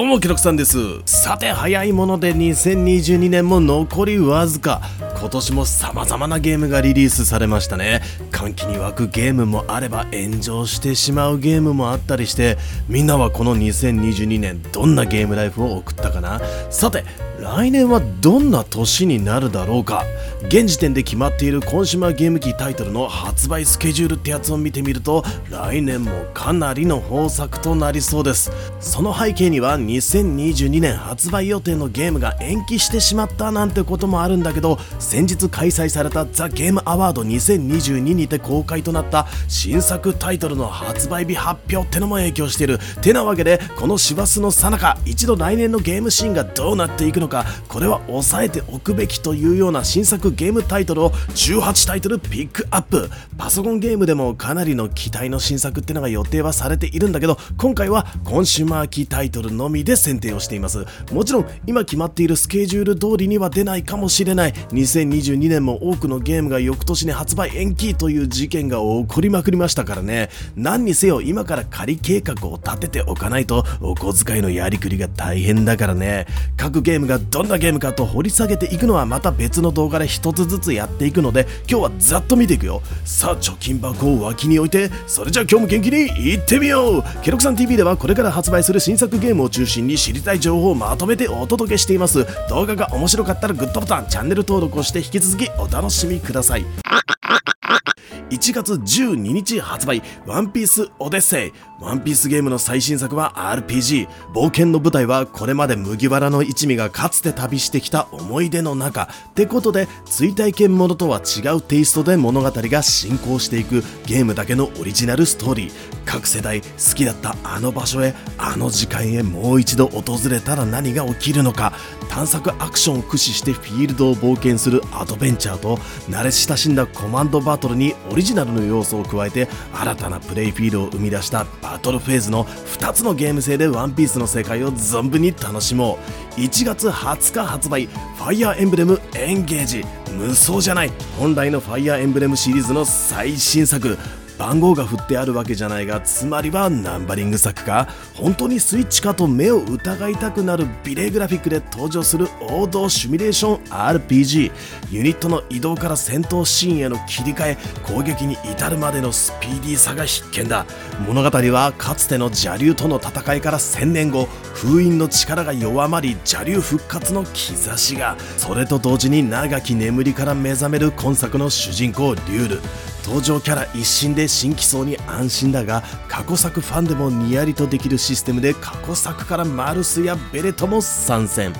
どうもケロクさんです。さて早いもので2022年も残りわずか。今年も様々なゲームがリリースされましたね。歓喜に沸くゲームもあれば炎上してしまうゲームもあったりしてみんなはこの2022年どんなゲームライフを送ったかな。さて来年はどんな年になるだろうか。現時点で決まっているコンシュマーゲーム機タイトルの発売スケジュールってやつを見てみると来年もかなりの豊作となりそうです。その背景には2022年発売予定のゲームが延期してしまったなんてこともあるんだけど先日開催されたザ・ゲームアワード2022にて公開となった新作タイトルの発売日発表ってのも影響している。てなわけでこの師走の最中一度来年のゲームシーンがどうなっていくのかこれは抑えておくべきというような新作ゲームタイトルを18タイトルピックアップ。パソコンゲームでもかなりの期待の新作ってのが予定はされているんだけど今回はコンシューマーキータイトルのみで選定をしています。もちろん今決まっているスケジュール通りには出ないかもしれない。2022年も多くのゲームが翌年に発売延期という事件が起こりまくりましたからね。何にせよ今から仮計画を立てておかないとお小遣いのやりくりが大変だからね。各ゲームがどんなゲームかと掘り下げていくのはまた別の動画で一つずつやっていくので今日はざっと見ていくよ。さあ貯金箱を脇に置いてそれじゃあ今日も元気にいってみよう。ケロクさん TV ではこれから発売する新作ゲームを中心に知りたい情報をまとめてお届けしています。動画が面白かったらグッドボタンチャンネル登録をして引き続きお楽しみください。1月12日発売ワンピースオデッセイ。ワンピースゲームの最新作は RPG 冒険の舞台はこれまで麦わらの一味がかつて旅してきた思い出の中。ってことで追体験ものとは違うテイストで物語が進行していくゲームだけのオリジナルストーリー。各世代好きだったあの場所へあの時間へもう一度訪れたら何が起きるのか。探索アクションを駆使してフィールドを冒険するアドベンチャーと慣れ親しんだコマンドバトルにオリリジナルの要素を加えて新たなプレイフィールを生み出したバトルフェーズの2つのゲーム性で one piece の世界を存分に楽しもう。1月20日発売ファイアーエンブレムエンゲージ。無双じゃない。本来のファイアーエンブレムシリーズの最新作。番号が振ってあるわけじゃないがつまりはナンバリング作か本当にスイッチかと目を疑いたくなるビレグラフィックで登場する王道シミュレーション RPG ユニットの移動から戦闘シーンへの切り替え攻撃に至るまでのスピーディーさが必見だ。物語はかつての邪竜との戦いから1000年後封印の力が弱まり邪竜復活の兆しが。それと同時に長き眠りから目覚める今作の主人公リュール。登場キャラ一新で新規層に安心だが過去作ファンでもニヤリとできるシステムで過去作からマルスやベレトも参戦。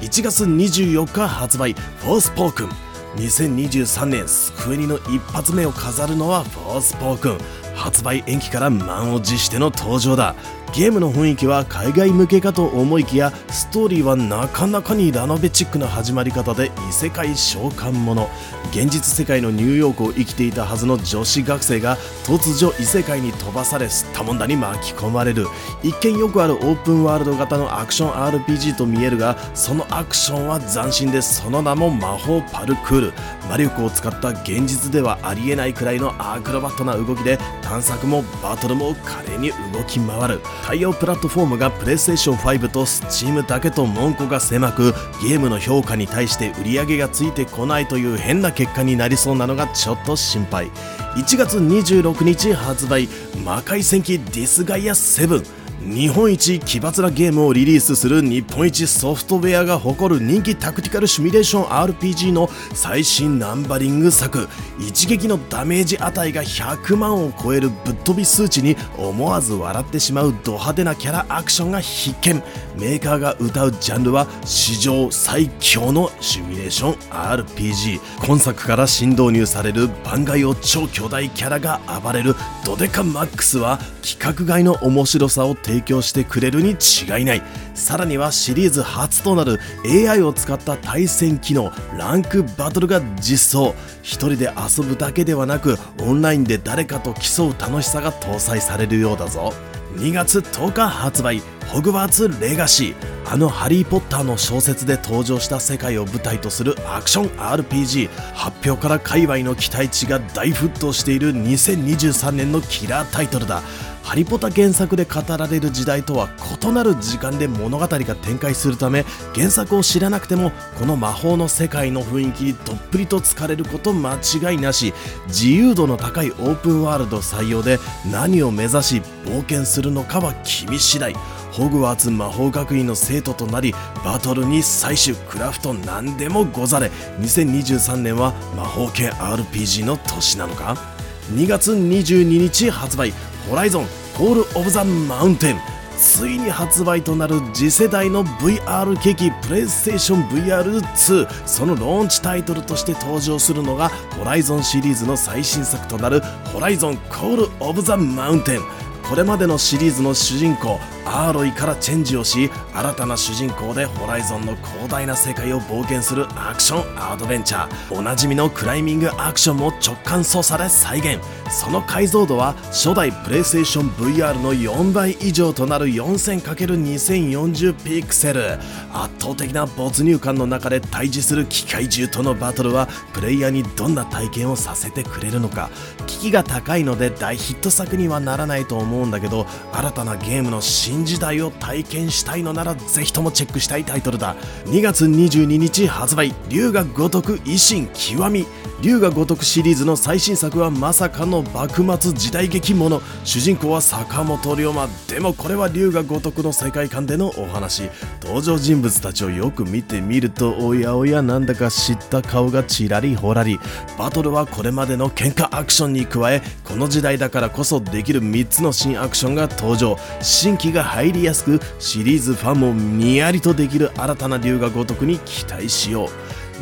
1月24日発売フォースポークン。2023年スクエニの一発目を飾るのはフォースポークン。発売延期から満を持しての登場だ。ゲームの雰囲気は海外向けかと思いきやストーリーはなかなかにラノベチックな始まり方で異世界召喚もの現実世界のニューヨークを生きていたはずの女子学生が突如異世界に飛ばされすったもんだに巻き込まれる。一見よくあるオープンワールド型のアクション RPG と見えるがそのアクションは斬新でその名も魔法パルクール。魔力を使った現実ではありえないくらいのアクロバットな動きで探索もバトルも華麗に動き回る。対応プラットフォームがプレイステーション5と Steam だけと門戸が狭くゲームの評価に対して売り上げがついてこないという変な結果になりそうなのがちょっと心配。1月26日発売魔界戦記ディスガイア7日本一奇抜なゲームをリリースする日本一ソフトウェアが誇る人気タクティカルシミュレーション RPG の最新ナンバリング作。一撃のダメージ値が100万を超えるぶっ飛び数値に思わず笑ってしまうド派手なキャラアクションが必見。メーカーが歌うジャンルは史上最強のシミュレーション RPG 今作から新導入される番外を超巨大キャラが暴れる。ドデカマックスは規格外の面白さを提提供してくれるに違いない。さらにはシリーズ初となる AI を使った対戦機能ランクバトルが実装。一人で遊ぶだけではなくオンラインで誰かと競う楽しさが搭載されるようだぞ。2月10日発売ホグワーツレガシー。あのハリー・ポッターの小説で登場した世界を舞台とするアクション RPG 発表から界隈の期待値が大沸騰している2023年のキラータイトルだ。ハリポタ原作で語られる時代とは異なる時間で物語が展開するため原作を知らなくてもこの魔法の世界の雰囲気にどっぷりと疲れること間違いなし自由度の高いオープンワールド採用で何を目指し冒険するのかは君次第ホグワーツ魔法学院の生徒となりバトルに採取クラフト何でもござれ2023年は魔法系 RPG の年なのか2月22日発売ホライゾンコール・オブ・ザ・マウンテンついに発売となる次世代の VR 機器プレイステーション VR2 そのローンチタイトルとして登場するのがホライゾンシリーズの最新作となるホライゾンコール・オブ・ザ・マウンテンこれまでのシリーズの主人公アーロイからチェンジをし新たな主人公でホライゾンの広大な世界を冒険するアクションアドベンチャー。おなじみのクライミングアクションも直感操作で再現。その解像度は初代プレイステーション VR の4倍以上となる 4000×2040 ピクセル。圧倒的な没入感の中で対峙する機械獣とのバトルはプレイヤーにどんな体験をさせてくれるのか。危機が高いので大ヒット作にはならないと思うんだけど新たなゲームの新時代を体験したいのならぜひともチェックしたいタイトルだ。2月22日発売。龍が如く維新極み。龍が如くシリーズの最新作はまさかの幕末時代劇もの。主人公は坂本龍馬。でもこれは龍が如くの世界観でのお話。登場人物たちをよく見てみるとおやおやなんだか知った顔がちらりほらり。バトルはこれまでの喧嘩アクションに加えこの時代だからこそできる3つの新アクションが登場。新規がが入りやすくシリーズファンもにやりとできる新たな龍が如くに期待しよう。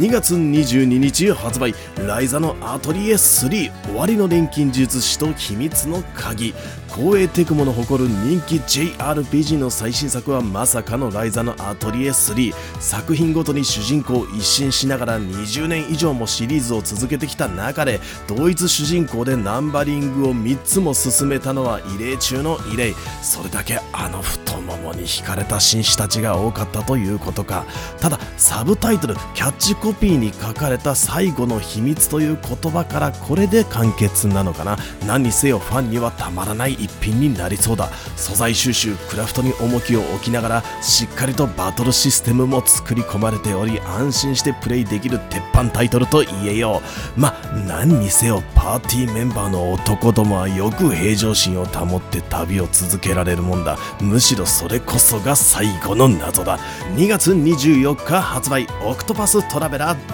2月22日発売ライザのアトリエ3終わりの錬金術師と秘密の鍵。光栄テクモの誇る人気 JRPG の最新作はまさかのライザのアトリエ3作品ごとに主人公を一新しながら20年以上もシリーズを続けてきた中で同一主人公でナンバリングを3つも進めたのは異例中の異例。それだけあの太ももに惹かれた紳士たちが多かったということか。ただサブタイトルキャッチコピーに書かれた最後の秘密という言葉からこれで完結なのかな。何にせよファンにはたまらない一品になりそうだ。素材収集クラフトに重きを置きながらしっかりとバトルシステムも作り込まれており安心してプレイできる鉄板タイトルと言えよう。ま何にせよパーティーメンバーの男どもはよく平常心を保って旅を続けられるもんだ。むしろそれこそが最後の謎だ。2月24日発売オクトパストラベラー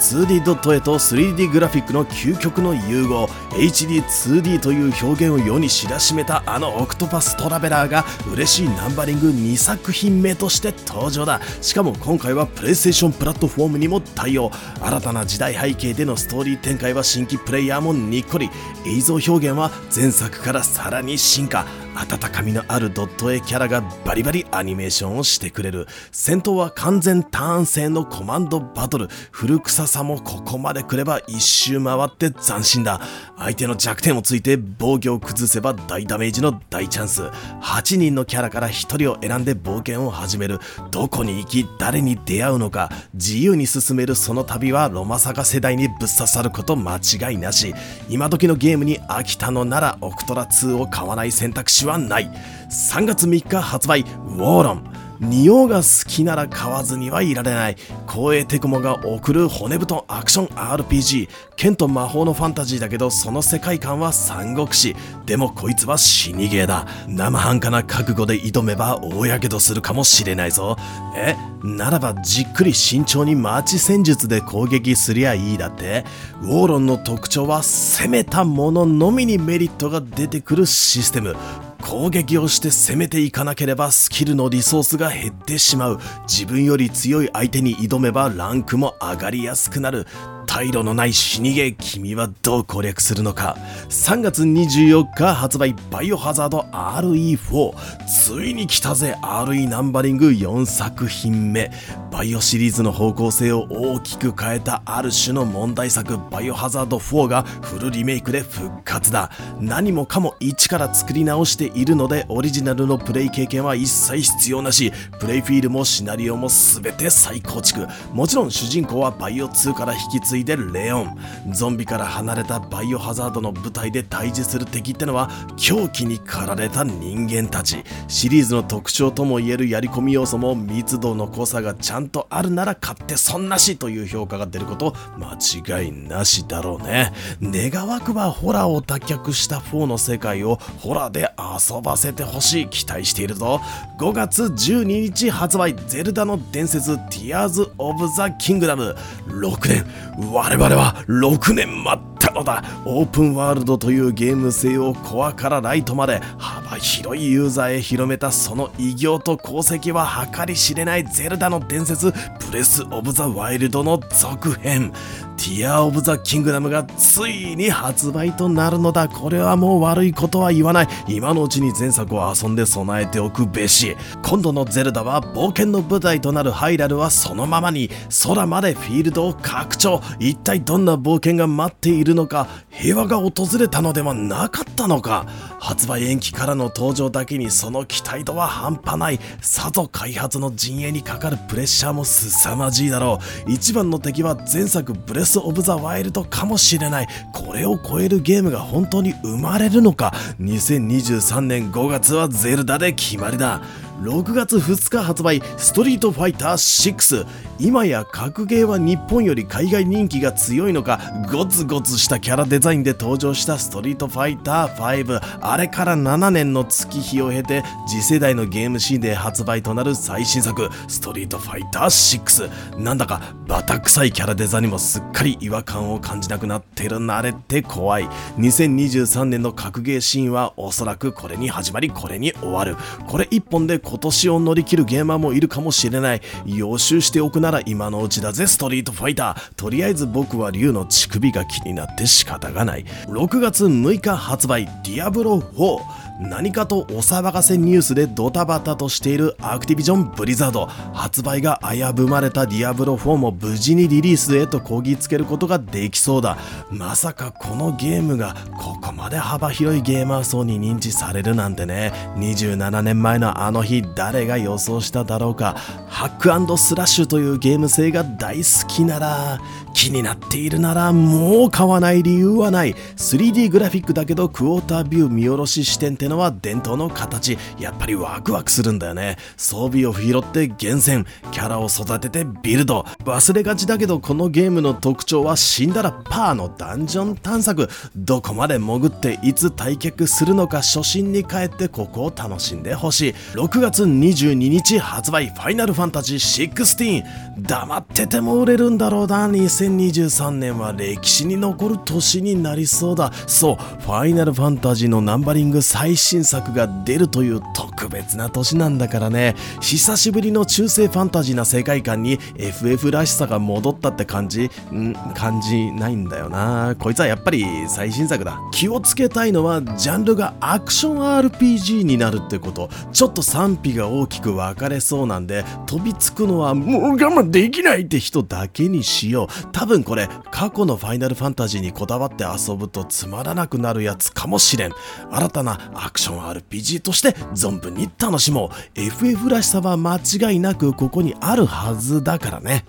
22D ドット絵と 3D グラフィックの究極の融合。HD2D という表現を世に知らしめたあのオクトパストラベラーが嬉しいナンバリング2作品目として登場だ。しかも今回はプレイステーションプラットフォームにも対応。新たな時代背景でのストーリー展開は新規プレイヤーもにっこり。映像表現は前作からさらに進化。温かみのあるドット絵キャラがバリバリアニメーションをしてくれる。戦闘は完全ターン制のコマンドバトル。古臭さもここまで来れば一周回って斬新だ。相手の弱点をついて防御を崩せば大ダメージの大チャンス。8人のキャラから1人を選んで冒険を始める。どこに行き誰に出会うのか。自由に進めるその旅はロマサガ世代にぶっ刺さること間違いなし。今時のゲームに飽きたのならオクトラ2を買わない選択肢。はない。3月3日発売。ウォーロン。仁王が好きなら買わずにはいられない。コーエーテクモが送る骨太アクション RPG 剣と魔法のファンタジーだけどその世界観は三国志。でもこいつは死にゲーだ。生半可な覚悟で挑めば大やけどするかもしれないぞ。え？ならばじっくり慎重に待ち戦術で攻撃すりゃいいだって。ウォーロンの特徴は攻めたもののみにメリットが出てくるシステム。攻撃をして攻めていかなければスキルのリソースが減ってしまう。自分より強い相手に挑めばランクも上がりやすくなる。退路のない死にゲー君はどう攻略するのか。3月24日発売バイオハザード RE4 ついに来たぜ RE ナンバリング4作品目。バイオシリーズの方向性を大きく変えたある種の問題作バイオハザード4がフルリメイクで復活だ。何もかも一から作り直しているのでオリジナルのプレイ経験は一切必要なし。プレイフィールもシナリオも全て再構築。もちろん主人公はバイオ2から引き継いいでレオン。ゾンビから離れたバイオハザードの舞台で対峙する敵ってのは狂気に駆られた人間たち。シリーズの特徴ともいえるやり込み要素も密度の濃さがちゃんとあるなら買ってそんなしという評価が出ること間違いなしだろうね。願わくばホラーを脱却した4の世界をホラーで遊ばせてほしい。期待しているぞ。5月12日発売。ゼルダの伝説ティアーズ・オブ・ザ・キングダム6年。我々は6年待ったのだ。オープンワールドというゲーム性をコアからライトまで幅広いユーザーへ広めたその偉業と功績は計り知れないゼルダの伝説プレス・オブ・ザ・ワイルドの続編。ティア・オブ・ザ・キングダムがついに発売となるのだ。これはもう悪いことは言わない。今のうちに前作を遊んで備えておくべし。今度のゼルダは冒険の舞台となるハイラルはそのままに空までフィールドを拡張。一体どんな冒険が待っているのか平和が訪れたのではなかったのか。発売延期からの登場だけにその期待度は半端ない。さぞ開発の陣営にかかるプレッシャーも凄まじいだろう。一番の敵は前作ブレス・オブ・ザ・ワイルドかもしれない。これを超えるゲームが本当に生まれるのか？2023年5月はゼルダで決まりだ。6月2日発売ストリートファイター6今や格ゲーは日本より海外人気が強いのかゴツゴツしたキャラデザインで登場したストリートファイター5あれから7年の月日を経て次世代のゲームシーンで発売となる最新作ストリートファイター6なんだかバタ臭いキャラデザにもすっかり違和感を感じなくなってる慣れって怖い。2023年の格ゲーシーンはおそらくこれに始まりこれに終わる。これ一本で今年を乗り切るゲーマーもいるかもしれない。予習しておくなら今のうちだぜストリートファイター。とりあえず僕は竜の乳首が気になって仕方がない。6月6日発売ディアブロ4何かとお騒がせニュースでドタバタとしているアクティビジョン・ブリザード発売が危ぶまれたディアブロ4も無事にリリースへとこぎつけることができそうだ。まさかこのゲームがここまで幅広いゲーマー層に認知されるなんてね。27年前のあの日誰が予想しただろうか。ハックスラッシュというゲーム性が大好きなら気になっているならもう買わない理由はない。3D グラフィックだけどクォータービュー見下ろし視点ってのは伝統の形。やっぱりワクワクするんだよね。装備を拾って厳選キャラを育ててビルド。忘れがちだけどこのゲームの特徴は死んだらパーのダンジョン探索。どこまで潜っていつ退却するのか初心に帰ってここを楽しんでほしい。6月22日発売。ファイナルファンタジー16黙ってても売れるんだろうな2023年は歴史に残る年になりそうだ。そうファイナルファンタジーのナンバリング最新作が出るという特別な年なんだからね。久しぶりの中世ファンタジーな世界観に FF らしさが戻ったって感じ？ん？感じないんだよな。こいつはやっぱり最新作だ。気をつけたいのはジャンルがアクション RPG になるってこと。ちょっと賛否が大きく分かれそうなんで飛びつくのはもう我慢できないって人だけにしよう。多分これ過去のファイナルファンタジーにこだわって遊ぶとつまらなくなるやつかもしれん。新たなアクション RPG として存分に楽しもう。FF らしさは間違いなくここにあるはずだからね。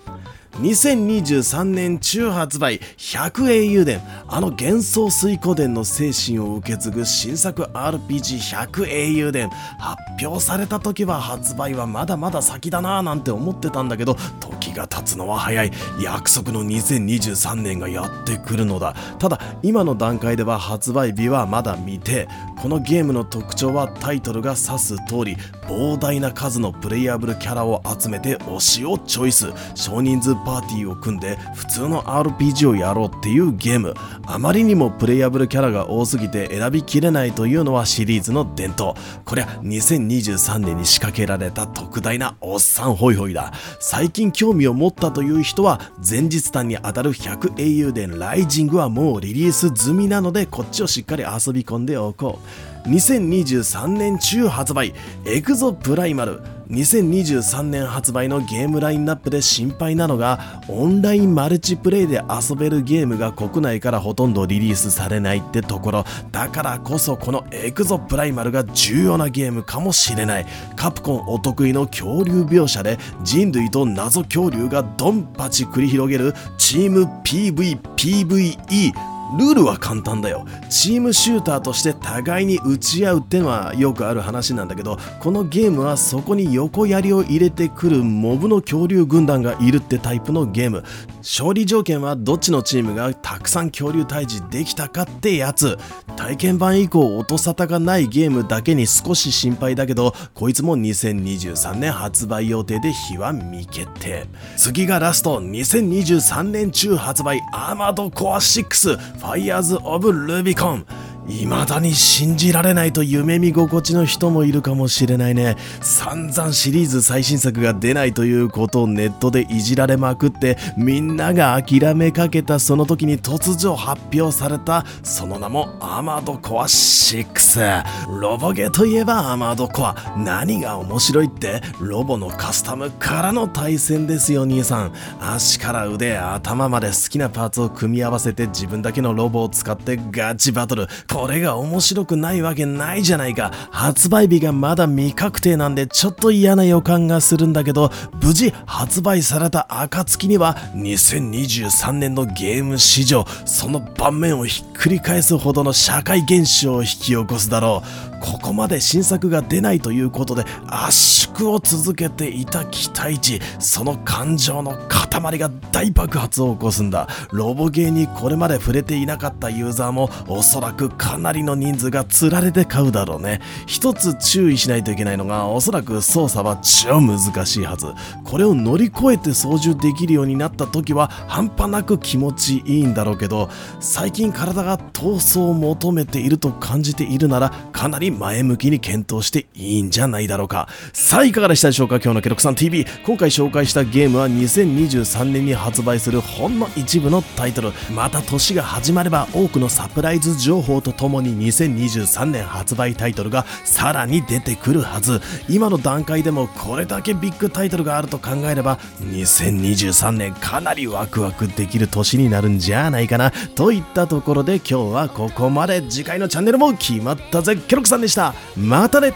2023年中発売100英雄伝あの幻想水湖伝の精神を受け継ぐ新作 RPG100 英雄伝発表された時は発売はまだまだ先だなぁなんて思ってたんだけど時が経つのは早い。約束の2023年がやってくるのだ。ただ今の段階では発売日はまだ未定。このゲームの特徴はタイトルが指す通り膨大な数のプレイヤブルキャラを集めて推しをチョイス。少人数パパーティーを組んで普通の RPG をやろうっていうゲーム。あまりにもプレイヤブルキャラが多すぎて選びきれないというのはシリーズの伝統。こりゃ2023年に仕掛けられた特大なおっさんホイホイだ。最近興味を持ったという人は前日談にあたる100英雄伝ライジングはもうリリース済みなのでこっちをしっかり遊び込んでおこう。2023年中発売。エクゾプライマル。2023年発売のゲームラインナップで心配なのがオンラインマルチプレイで遊べるゲームが国内からほとんどリリースされないってところ。だからこそこのエクゾプライマルが重要なゲームかもしれない。カプコンお得意の恐竜描写で人類と謎恐竜がドンパチ繰り広げるチーム PVPVE ルールは簡単だよ。チームシューターとして互いに打ち合うってのはよくある話なんだけどこのゲームはそこに横槍を入れてくるモブの恐竜軍団がいるってタイプのゲーム。勝利条件はどっちのチームがたくさん恐竜退治できたかってやつ。体験版以降音沙汰がないゲームだけに少し心配だけどこいつも2023年発売予定で日は未決定。次がラスト2023年中発売。アーマードコア6ファイヤーズ・オブ・ルビコン未だに信じられないと夢見心地の人もいるかもしれないね。散々シリーズ最新作が出ないということをネットでいじられまくってみんなが諦めかけたその時に突如発表されたその名もアマードコア6ロボゲといえばアマードコア。何が面白いってロボのカスタムからの対戦ですよ兄さん。足から腕頭まで好きなパーツを組み合わせて自分だけのロボを使ってガチバトル。これが面白くないわけないじゃないか。発売日がまだ未確定なんでちょっと嫌な予感がするんだけど無事発売された暁には2023年のゲーム史上その盤面をひっくり返すほどの社会現象を引き起こすだろう。ここまで新作が出ないということで圧縮を続けていた期待値その感情の塊が大爆発を起こすんだ。ロボゲーにこれまで触れていなかったユーザーもおそらくかなりの人数がつられて買うだろうね。一つ注意しないといけないのがおそらく操作は超難しいはず。これを乗り越えて操縦できるようになった時は半端なく気持ちいいんだろうけど最近体が闘争を求めていると感じているならかなり前向きに検討していいんじゃないだろうか。さあいかがでしたでしょうか？今日のケロクさん TV 今回紹介したゲームは2023年に発売するほんの一部のタイトル。また年が始まれば多くのサプライズ情報とともに2023年発売タイトルがさらに出てくるはず。今の段階でもこれだけビッグタイトルがあると考えれば2023年かなりワクワクできる年になるんじゃないかなといったところで今日はここまで。次回のチャンネルも決まったぜ。ケロクさんでした。またね。